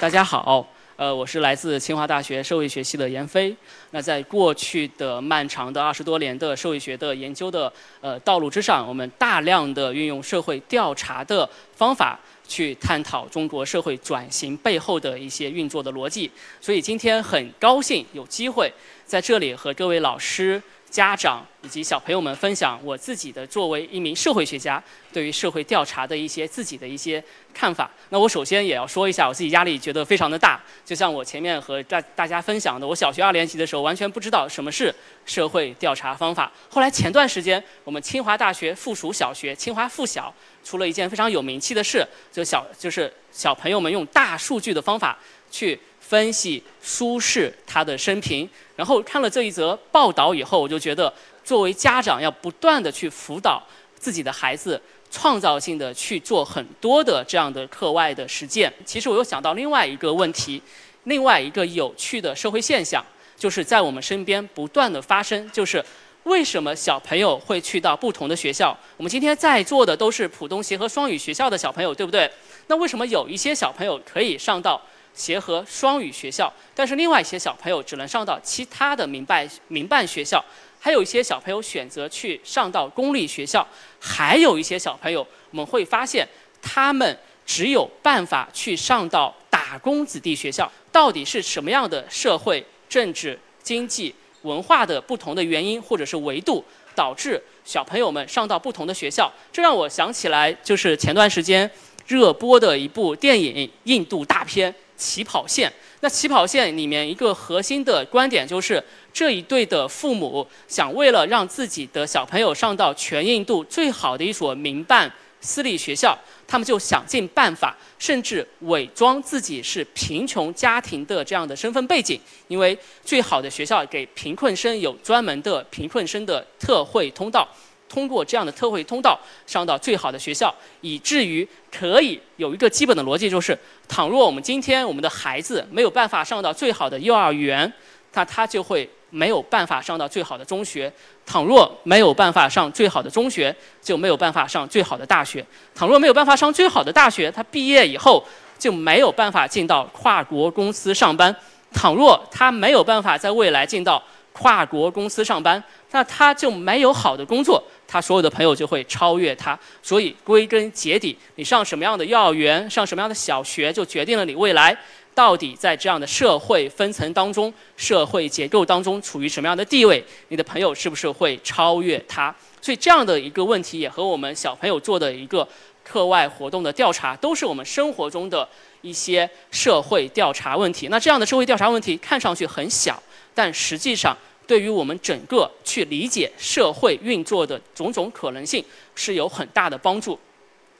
大家好，呃，我是来自清华大学社会学系的闫飞。那在过去的漫长的二十多年的社会学的研究的呃道路之上，我们大量的运用社会调查的方法去探讨中国社会转型背后的一些运作的逻辑。所以今天很高兴有机会在这里和各位老师。家长以及小朋友们分享我自己的作为一名社会学家对于社会调查的一些自己的一些看法。那我首先也要说一下，我自己压力觉得非常的大。就像我前面和大大家分享的，我小学二年级的时候完全不知道什么是社会调查方法。后来前段时间，我们清华大学附属小学清华附小出了一件非常有名气的事，就小就是小朋友们用大数据的方法去。分析苏轼他的生平，然后看了这一则报道以后，我就觉得作为家长要不断的去辅导自己的孩子，创造性的去做很多的这样的课外的实践。其实我又想到另外一个问题，另外一个有趣的社会现象，就是在我们身边不断的发生，就是为什么小朋友会去到不同的学校？我们今天在座的都是浦东协和双语学校的小朋友，对不对？那为什么有一些小朋友可以上到？协和双语学校，但是另外一些小朋友只能上到其他的民办民办学校，还有一些小朋友选择去上到公立学校，还有一些小朋友我们会发现他们只有办法去上到打工子弟学校。到底是什么样的社会、政治、经济、文化的不同的原因或者是维度，导致小朋友们上到不同的学校？这让我想起来，就是前段时间热播的一部电影——印度大片。起跑线，那起跑线里面一个核心的观点就是，这一对的父母想为了让自己的小朋友上到全印度最好的一所民办私立学校，他们就想尽办法，甚至伪装自己是贫穷家庭的这样的身份背景，因为最好的学校给贫困生有专门的贫困生的特惠通道。通过这样的特惠通道上到最好的学校，以至于可以有一个基本的逻辑，就是倘若我们今天我们的孩子没有办法上到最好的幼儿园，那他就会没有办法上到最好的中学；倘若没有办法上最好的中学，就没有办法上最好的大学；倘若没有办法上最好的大学，他毕业以后就没有办法进到跨国公司上班；倘若他没有办法在未来进到跨国公司上班，那他就没有好的工作。他所有的朋友就会超越他，所以归根结底，你上什么样的幼儿园，上什么样的小学，就决定了你未来到底在这样的社会分层当中、社会结构当中处于什么样的地位。你的朋友是不是会超越他？所以这样的一个问题，也和我们小朋友做的一个课外活动的调查，都是我们生活中的一些社会调查问题。那这样的社会调查问题看上去很小，但实际上。对于我们整个去理解社会运作的种种可能性是有很大的帮助。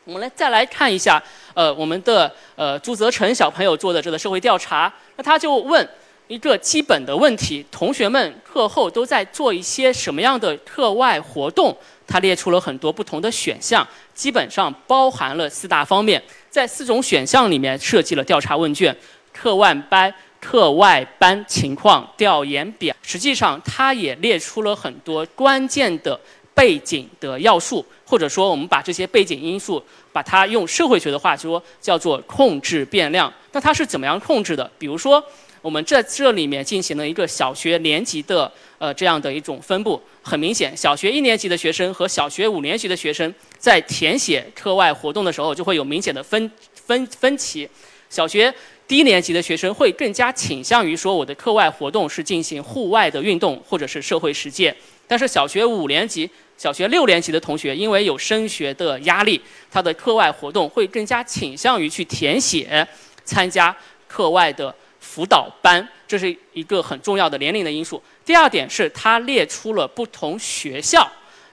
我们来再来看一下，呃，我们的呃朱泽成小朋友做的这个社会调查，那他就问一个基本的问题：同学们课后都在做一些什么样的课外活动？他列出了很多不同的选项，基本上包含了四大方面，在四种选项里面设计了调查问卷，课外班。课外班情况调研表，实际上它也列出了很多关键的背景的要素，或者说我们把这些背景因素，把它用社会学的话说叫做控制变量。那它是怎么样控制的？比如说，我们在这里面进行了一个小学年级的呃这样的一种分布，很明显，小学一年级的学生和小学五年级的学生在填写课外活动的时候就会有明显的分分分歧，小学。低年级的学生会更加倾向于说，我的课外活动是进行户外的运动或者是社会实践。但是小学五年级、小学六年级的同学，因为有升学的压力，他的课外活动会更加倾向于去填写、参加课外的辅导班，这是一个很重要的年龄的因素。第二点是，他列出了不同学校，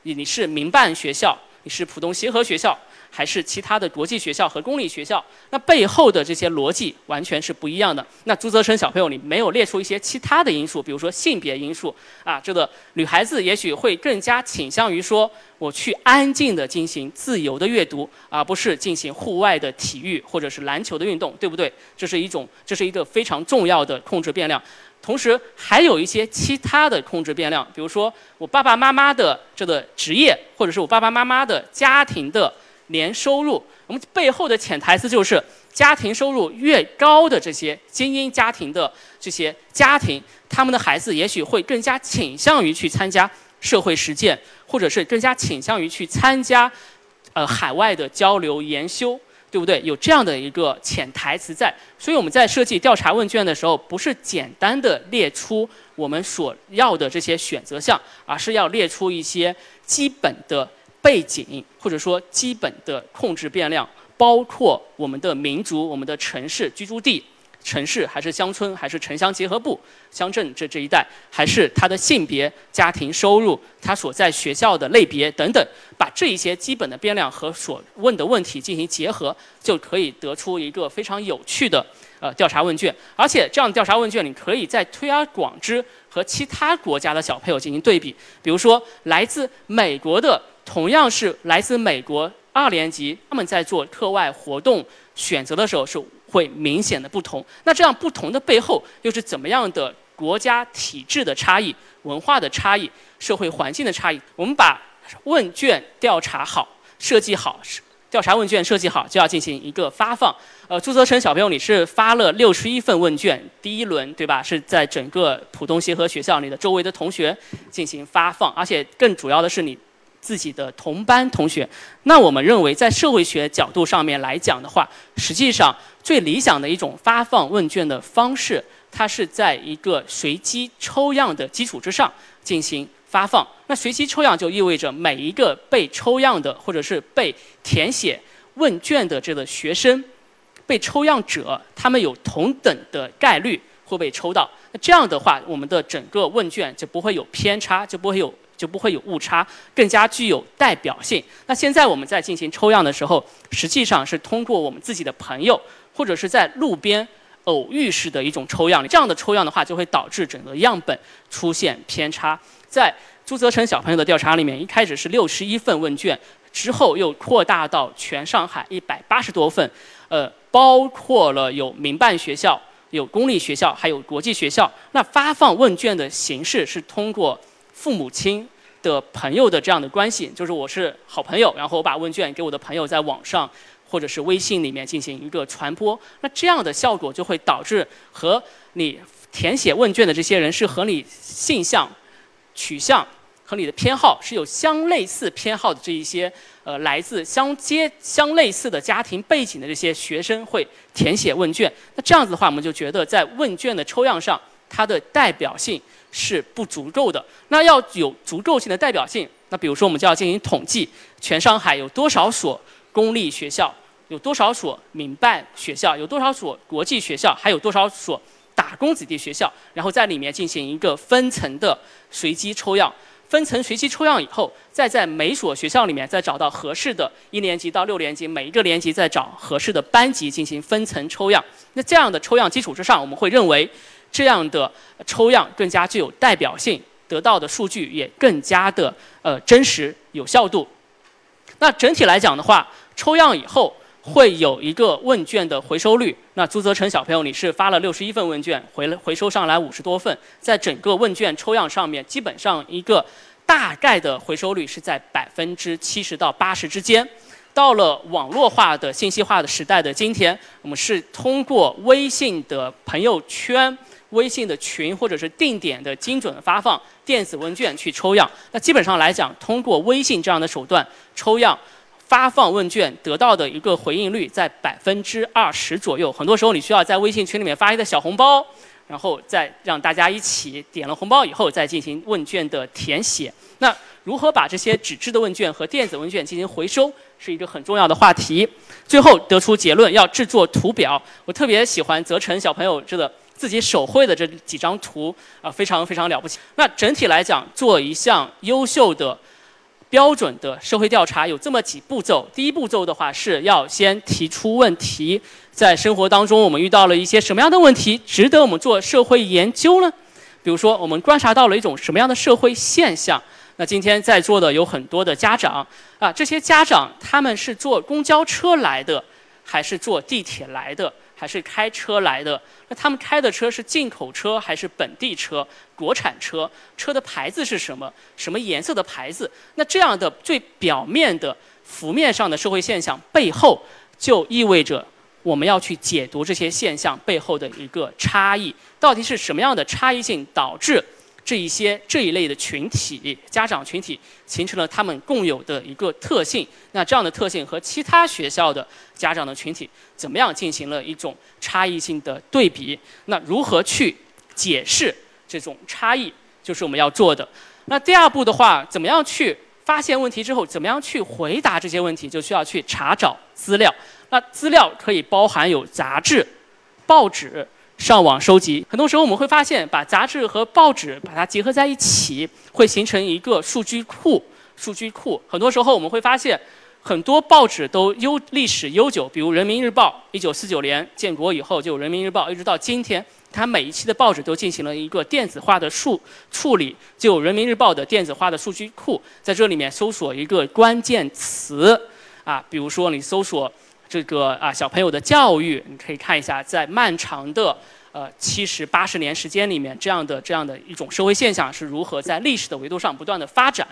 你是民办学校，你是浦东协和学校。还是其他的国际学校和公立学校，那背后的这些逻辑完全是不一样的。那朱泽生小朋友，你没有列出一些其他的因素，比如说性别因素啊，这个女孩子也许会更加倾向于说，我去安静的进行自由的阅读，而不是进行户外的体育或者是篮球的运动，对不对？这是一种，这是一个非常重要的控制变量。同时还有一些其他的控制变量，比如说我爸爸妈妈的这个职业，或者是我爸爸妈妈的家庭的。年收入，我们背后的潜台词就是，家庭收入越高的这些精英家庭的这些家庭，他们的孩子也许会更加倾向于去参加社会实践，或者是更加倾向于去参加呃海外的交流研修。对不对？有这样的一个潜台词在，所以我们在设计调查问卷的时候，不是简单的列出我们所要的这些选择项，而是要列出一些基本的背景，或者说基本的控制变量，包括我们的民族、我们的城市居住地。城市还是乡村，还是城乡结合部、乡镇这这一带，还是他的性别、家庭收入、他所在学校的类别等等，把这一些基本的变量和所问的问题进行结合，就可以得出一个非常有趣的呃调查问卷。而且这样的调查问卷，你可以再推而广之，和其他国家的小朋友进行对比。比如说，来自美国的，同样是来自美国二年级，他们在做课外活动选择的时候是。会明显的不同。那这样不同的背后又是怎么样的国家体制的差异、文化的差异、社会环境的差异？我们把问卷调查好、设计好，调查问卷设计好就要进行一个发放。呃，朱泽成小朋友，你是发了六十一份问卷，第一轮对吧？是在整个浦东协和学校里的周围的同学进行发放，而且更主要的是你。自己的同班同学，那我们认为，在社会学角度上面来讲的话，实际上最理想的一种发放问卷的方式，它是在一个随机抽样的基础之上进行发放。那随机抽样就意味着每一个被抽样的或者是被填写问卷的这个学生，被抽样者，他们有同等的概率会被抽到。那这样的话，我们的整个问卷就不会有偏差，就不会有。就不会有误差，更加具有代表性。那现在我们在进行抽样的时候，实际上是通过我们自己的朋友，或者是在路边偶遇式的一种抽样。这样的抽样的话，就会导致整个样本出现偏差。在朱泽成小朋友的调查里面，一开始是六十一份问卷，之后又扩大到全上海一百八十多份，呃，包括了有民办学校、有公立学校，还有国际学校。那发放问卷的形式是通过。父母亲的朋友的这样的关系，就是我是好朋友，然后我把问卷给我的朋友在网上或者是微信里面进行一个传播，那这样的效果就会导致和你填写问卷的这些人是和你性向、取向和你的偏好是有相类似偏好的这一些呃来自相接相类似的家庭背景的这些学生会填写问卷，那这样子的话，我们就觉得在问卷的抽样上，它的代表性。是不足够的。那要有足够性的代表性，那比如说我们就要进行统计，全上海有多少所公立学校，有多少所民办学校，有多少所国际学校，还有多少所打工子弟学校，然后在里面进行一个分层的随机抽样。分层随机抽样以后，再在每所学校里面再找到合适的一年级到六年级，每一个年级再找合适的班级进行分层抽样。那这样的抽样基础之上，我们会认为。这样的抽样更加具有代表性，得到的数据也更加的呃真实有效度。那整体来讲的话，抽样以后会有一个问卷的回收率。那朱泽成小朋友，你是发了六十一份问卷，回了回收上来五十多份，在整个问卷抽样上面，基本上一个大概的回收率是在百分之七十到八十之间。到了网络化的信息化的时代的今天，我们是通过微信的朋友圈。微信的群或者是定点的精准发放电子问卷去抽样，那基本上来讲，通过微信这样的手段抽样发放问卷得到的一个回应率在百分之二十左右。很多时候你需要在微信群里面发一个小红包，然后再让大家一起点了红包以后再进行问卷的填写。那如何把这些纸质的问卷和电子问卷进行回收，是一个很重要的话题。最后得出结论，要制作图表。我特别喜欢泽成小朋友这个。自己手绘的这几张图啊，非常非常了不起。那整体来讲，做一项优秀的、标准的社会调查，有这么几步骤。第一步骤的话，是要先提出问题，在生活当中我们遇到了一些什么样的问题，值得我们做社会研究呢？比如说，我们观察到了一种什么样的社会现象？那今天在座的有很多的家长啊，这些家长他们是坐公交车来的，还是坐地铁来的？还是开车来的？那他们开的车是进口车还是本地车、国产车？车的牌子是什么？什么颜色的牌子？那这样的最表面的、浮面上的社会现象背后，就意味着我们要去解读这些现象背后的一个差异，到底是什么样的差异性导致这一些这一类的群体家长群体形成了他们共有的一个特性？那这样的特性和其他学校的家长的群体怎么样进行了一种差异性的对比？那如何去解释这种差异，就是我们要做的。那第二步的话，怎么样去发现问题之后，怎么样去回答这些问题，就需要去查找资料。那资料可以包含有杂志、报纸、上网收集。很多时候我们会发现，把杂志和报纸把它结合在一起，会形成一个数据库。数据库很多时候我们会发现，很多报纸都悠历史悠久，比如《人民日报》，一九四九年建国以后就有《人民日报》，一直到今天，它每一期的报纸都进行了一个电子化的数处理，就有《人民日报》的电子化的数据库，在这里面搜索一个关键词，啊，比如说你搜索。这个啊，小朋友的教育，你可以看一下，在漫长的呃七十八十年时间里面，这样的这样的一种社会现象是如何在历史的维度上不断的发展。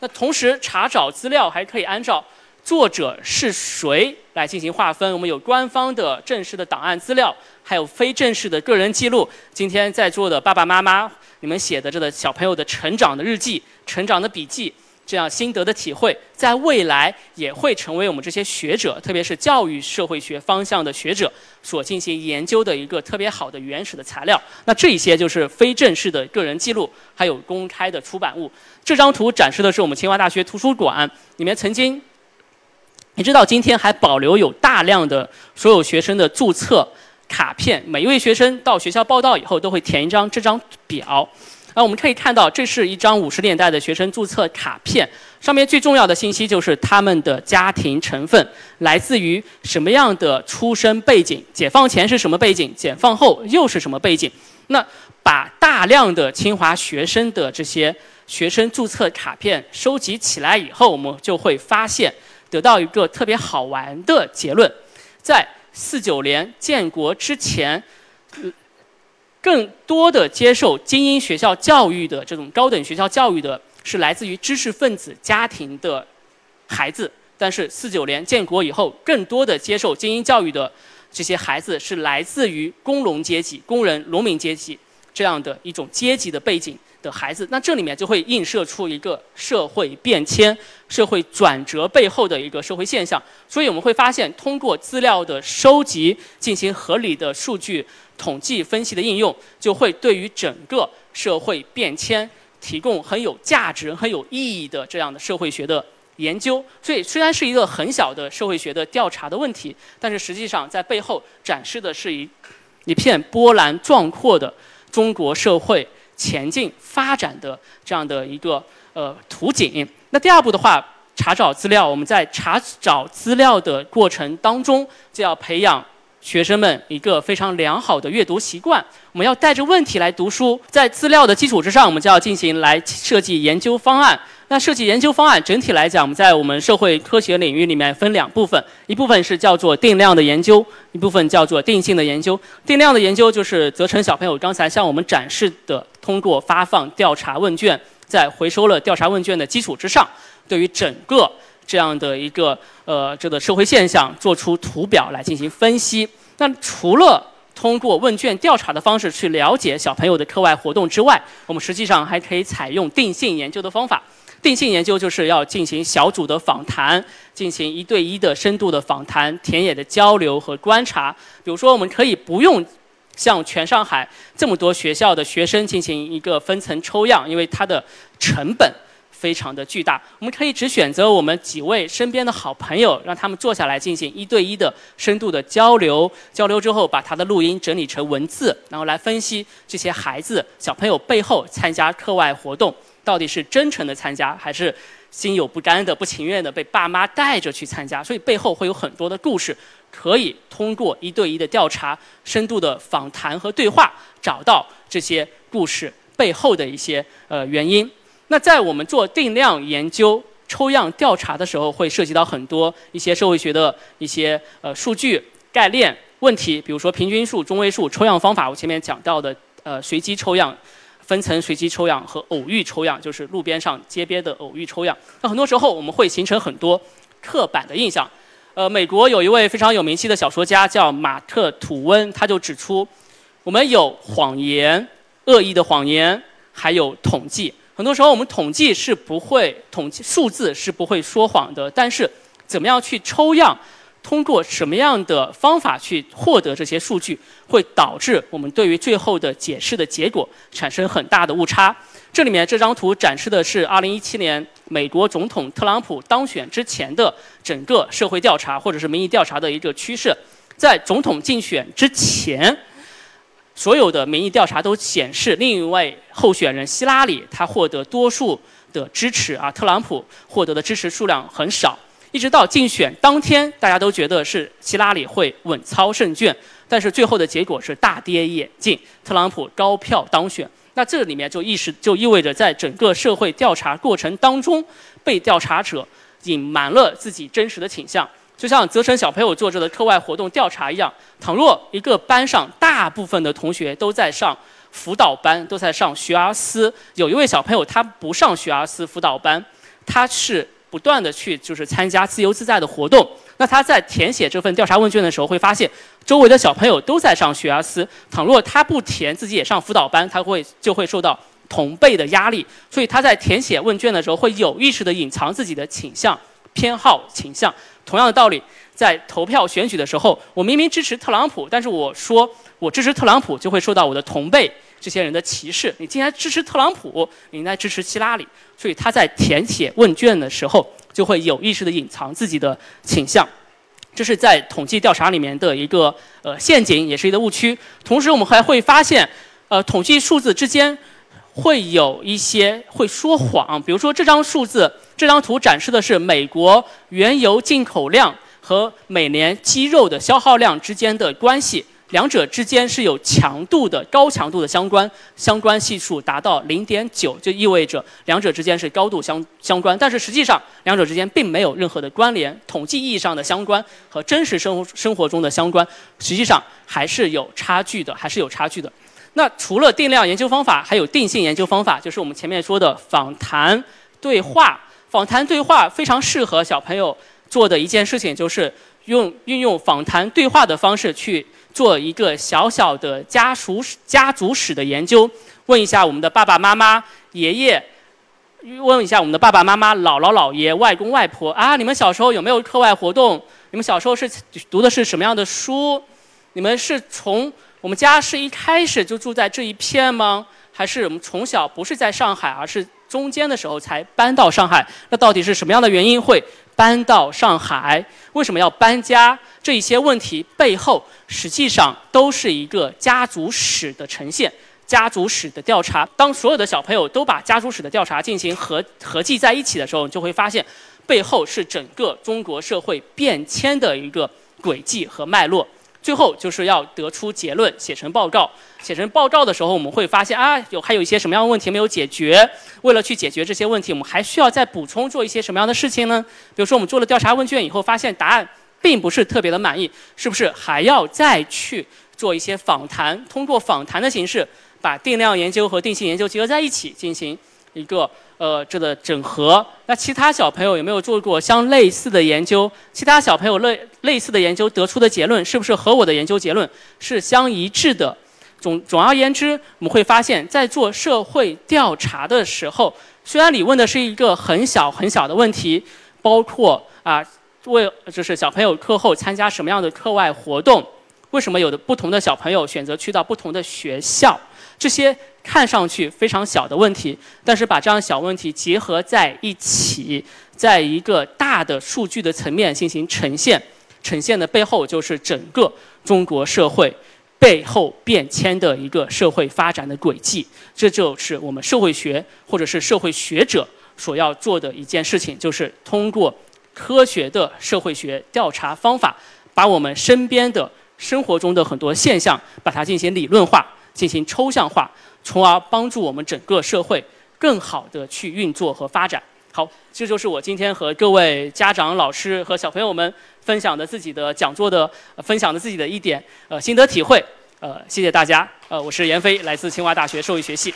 那同时查找资料还可以按照作者是谁来进行划分。我们有官方的正式的档案资料，还有非正式的个人记录。今天在座的爸爸妈妈，你们写的这个小朋友的成长的日记、成长的笔记。这样心得的体会，在未来也会成为我们这些学者，特别是教育社会学方向的学者所进行研究的一个特别好的原始的材料。那这一些就是非正式的个人记录，还有公开的出版物。这张图展示的是我们清华大学图书馆里面曾经，你知道今天还保留有大量的所有学生的注册卡片，每一位学生到学校报到以后都会填一张这张表。那我们可以看到，这是一张五十年代的学生注册卡片，上面最重要的信息就是他们的家庭成分来自于什么样的出生背景，解放前是什么背景，解放后又是什么背景。那把大量的清华学生的这些学生注册卡片收集起来以后，我们就会发现，得到一个特别好玩的结论，在四九年建国之前。更多的接受精英学校教育的这种高等学校教育的，是来自于知识分子家庭的孩子。但是四九年建国以后，更多的接受精英教育的这些孩子，是来自于工农阶级、工人、农民阶级这样的一种阶级的背景的孩子。那这里面就会映射出一个社会变迁、社会转折背后的一个社会现象。所以我们会发现，通过资料的收集，进行合理的数据。统计分析的应用就会对于整个社会变迁提供很有价值、很有意义的这样的社会学的研究。所以，虽然是一个很小的社会学的调查的问题，但是实际上在背后展示的是一一片波澜壮阔的中国社会前进发展的这样的一个呃图景。那第二步的话，查找资料，我们在查找资料的过程当中就要培养。学生们一个非常良好的阅读习惯，我们要带着问题来读书，在资料的基础之上，我们就要进行来设计研究方案。那设计研究方案整体来讲，我们在我们社会科学领域里面分两部分，一部分是叫做定量的研究，一部分叫做定性的研究。定量的研究就是泽成小朋友刚才向我们展示的，通过发放调查问卷，在回收了调查问卷的基础之上，对于整个。这样的一个呃，这个社会现象做出图表来进行分析。那除了通过问卷调查的方式去了解小朋友的课外活动之外，我们实际上还可以采用定性研究的方法。定性研究就是要进行小组的访谈，进行一对一的深度的访谈、田野的交流和观察。比如说，我们可以不用像全上海这么多学校的学生进行一个分层抽样，因为它的成本。非常的巨大，我们可以只选择我们几位身边的好朋友，让他们坐下来进行一对一的深度的交流。交流之后，把他的录音整理成文字，然后来分析这些孩子小朋友背后参加课外活动到底是真诚的参加，还是心有不甘的、不情愿的被爸妈带着去参加。所以背后会有很多的故事，可以通过一对一的调查、深度的访谈和对话，找到这些故事背后的一些呃原因。那在我们做定量研究、抽样调查的时候，会涉及到很多一些社会学的一些呃数据概念问题，比如说平均数、中位数、抽样方法。我前面讲到的呃随机抽样、分层随机抽样和偶遇抽样，就是路边上街边的偶遇抽样。那很多时候我们会形成很多刻板的印象，呃，美国有一位非常有名气的小说家叫马特·吐温，他就指出，我们有谎言、恶意的谎言，还有统计。很多时候，我们统计是不会统计数字是不会说谎的，但是怎么样去抽样？通过什么样的方法去获得这些数据，会导致我们对于最后的解释的结果产生很大的误差。这里面这张图展示的是2017年美国总统特朗普当选之前的整个社会调查或者是民意调查的一个趋势。在总统竞选之前，所有的民意调查都显示另一位候选人希拉里他获得多数的支持，而特朗普获得的支持数量很少。一直到竞选当天，大家都觉得是希拉里会稳操胜券，但是最后的结果是大跌眼镜，特朗普高票当选。那这里面就意识就意味着，在整个社会调查过程当中，被调查者隐瞒了自己真实的倾向，就像泽成小朋友做着的课外活动调查一样。倘若一个班上大部分的同学都在上辅导班，都在上学而思，有一位小朋友他不上学而思辅导班，他是。不断的去就是参加自由自在的活动，那他在填写这份调查问卷的时候，会发现周围的小朋友都在上学而思。倘若他不填，自己也上辅导班，他会就会受到同辈的压力。所以他在填写问卷的时候，会有意识的隐藏自己的倾向、偏好、倾向。同样的道理，在投票选举的时候，我明明支持特朗普，但是我说我支持特朗普，就会受到我的同辈。这些人的歧视，你既然支持特朗普，你应该支持希拉里。所以他在填写问卷的时候，就会有意识的隐藏自己的倾向。这是在统计调查里面的一个呃陷阱，也是一个误区。同时，我们还会发现，呃，统计数字之间会有一些会说谎。比如说，这张数字，这张图展示的是美国原油进口量和每年鸡肉的消耗量之间的关系。两者之间是有强度的、高强度的相关，相关系数达到零点九，就意味着两者之间是高度相相关。但是实际上，两者之间并没有任何的关联。统计意义上的相关和真实生活生活中的相关，实际上还是有差距的，还是有差距的。那除了定量研究方法，还有定性研究方法，就是我们前面说的访谈对话。访谈对话非常适合小朋友做的一件事情，就是用运用访谈对话的方式去。做一个小小的家属、家族史的研究，问一下我们的爸爸妈妈、爷爷，问一下我们的爸爸妈妈、姥姥姥爷、外公外婆啊，你们小时候有没有课外活动？你们小时候是读的是什么样的书？你们是从我们家是一开始就住在这一片吗？还是我们从小不是在上海，而是中间的时候才搬到上海？那到底是什么样的原因会搬到上海？为什么要搬家？这一些问题背后，实际上都是一个家族史的呈现，家族史的调查。当所有的小朋友都把家族史的调查进行合合计在一起的时候，你就会发现，背后是整个中国社会变迁的一个轨迹和脉络。最后就是要得出结论，写成报告。写成报告的时候，我们会发现啊，有还有一些什么样的问题没有解决。为了去解决这些问题，我们还需要再补充做一些什么样的事情呢？比如说，我们做了调查问卷以后，发现答案。并不是特别的满意，是不是还要再去做一些访谈？通过访谈的形式，把定量研究和定性研究结合在一起，进行一个呃这个整合。那其他小朋友有没有做过相类似的研究？其他小朋友类类似的研究得出的结论，是不是和我的研究结论是相一致的？总总而言之，我们会发现，在做社会调查的时候，虽然你问的是一个很小很小的问题，包括啊。为就是小朋友课后参加什么样的课外活动？为什么有的不同的小朋友选择去到不同的学校？这些看上去非常小的问题，但是把这样小问题结合在一起，在一个大的数据的层面进行呈现，呈现的背后就是整个中国社会背后变迁的一个社会发展的轨迹。这就是我们社会学或者是社会学者所要做的一件事情，就是通过。科学的社会学调查方法，把我们身边的生活中的很多现象，把它进行理论化、进行抽象化，从而帮助我们整个社会更好地去运作和发展。好，这就是我今天和各位家长、老师和小朋友们分享的自己的讲座的分享的自己的一点呃心得体会。呃，谢谢大家。呃，我是闫飞，来自清华大学社会学系。